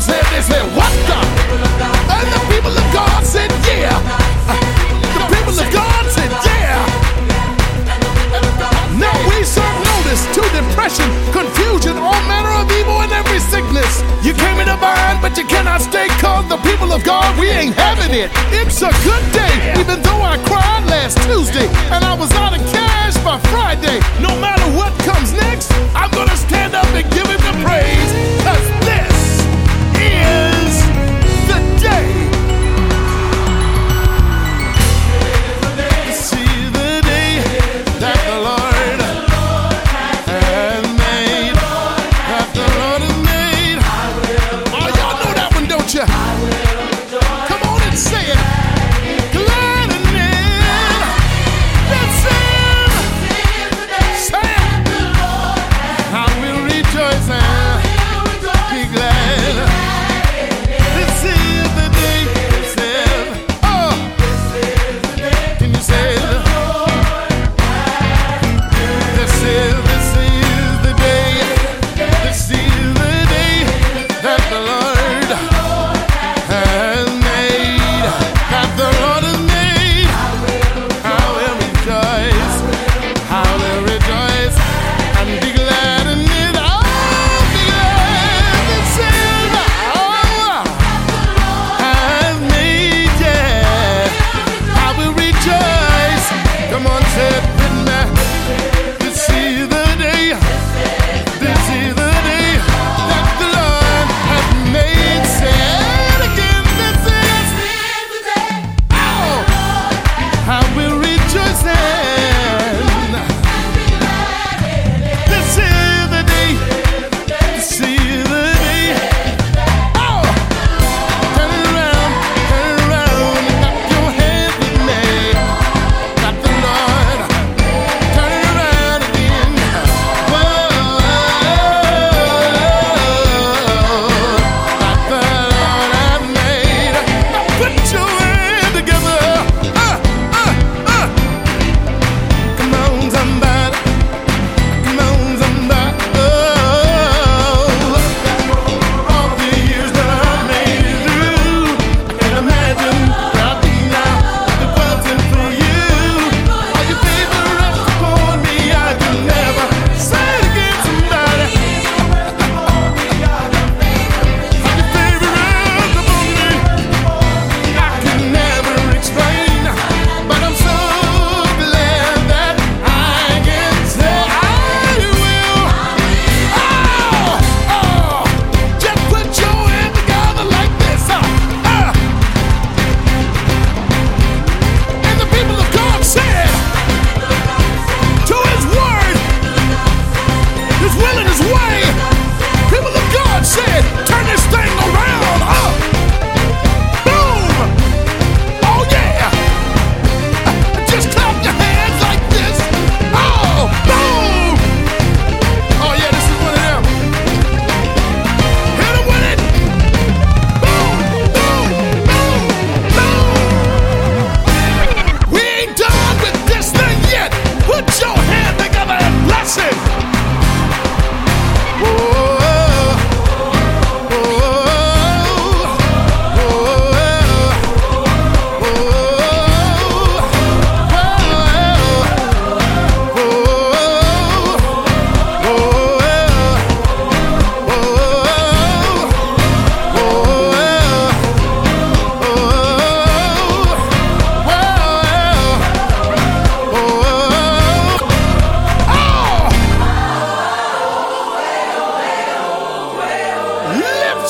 Pharaoh said, they said, what the? And the people of God said, yeah. The people of God said, yeah. Now we serve notice to depression, confusion, all manner of evil and every sickness. You came in a bind, but you cannot stay cause the people of God, we ain't having it. It's a good day, even though I cried last Tuesday and I was out of cash by Friday. No matter what comes next,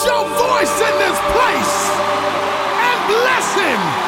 your voice in this place and bless him.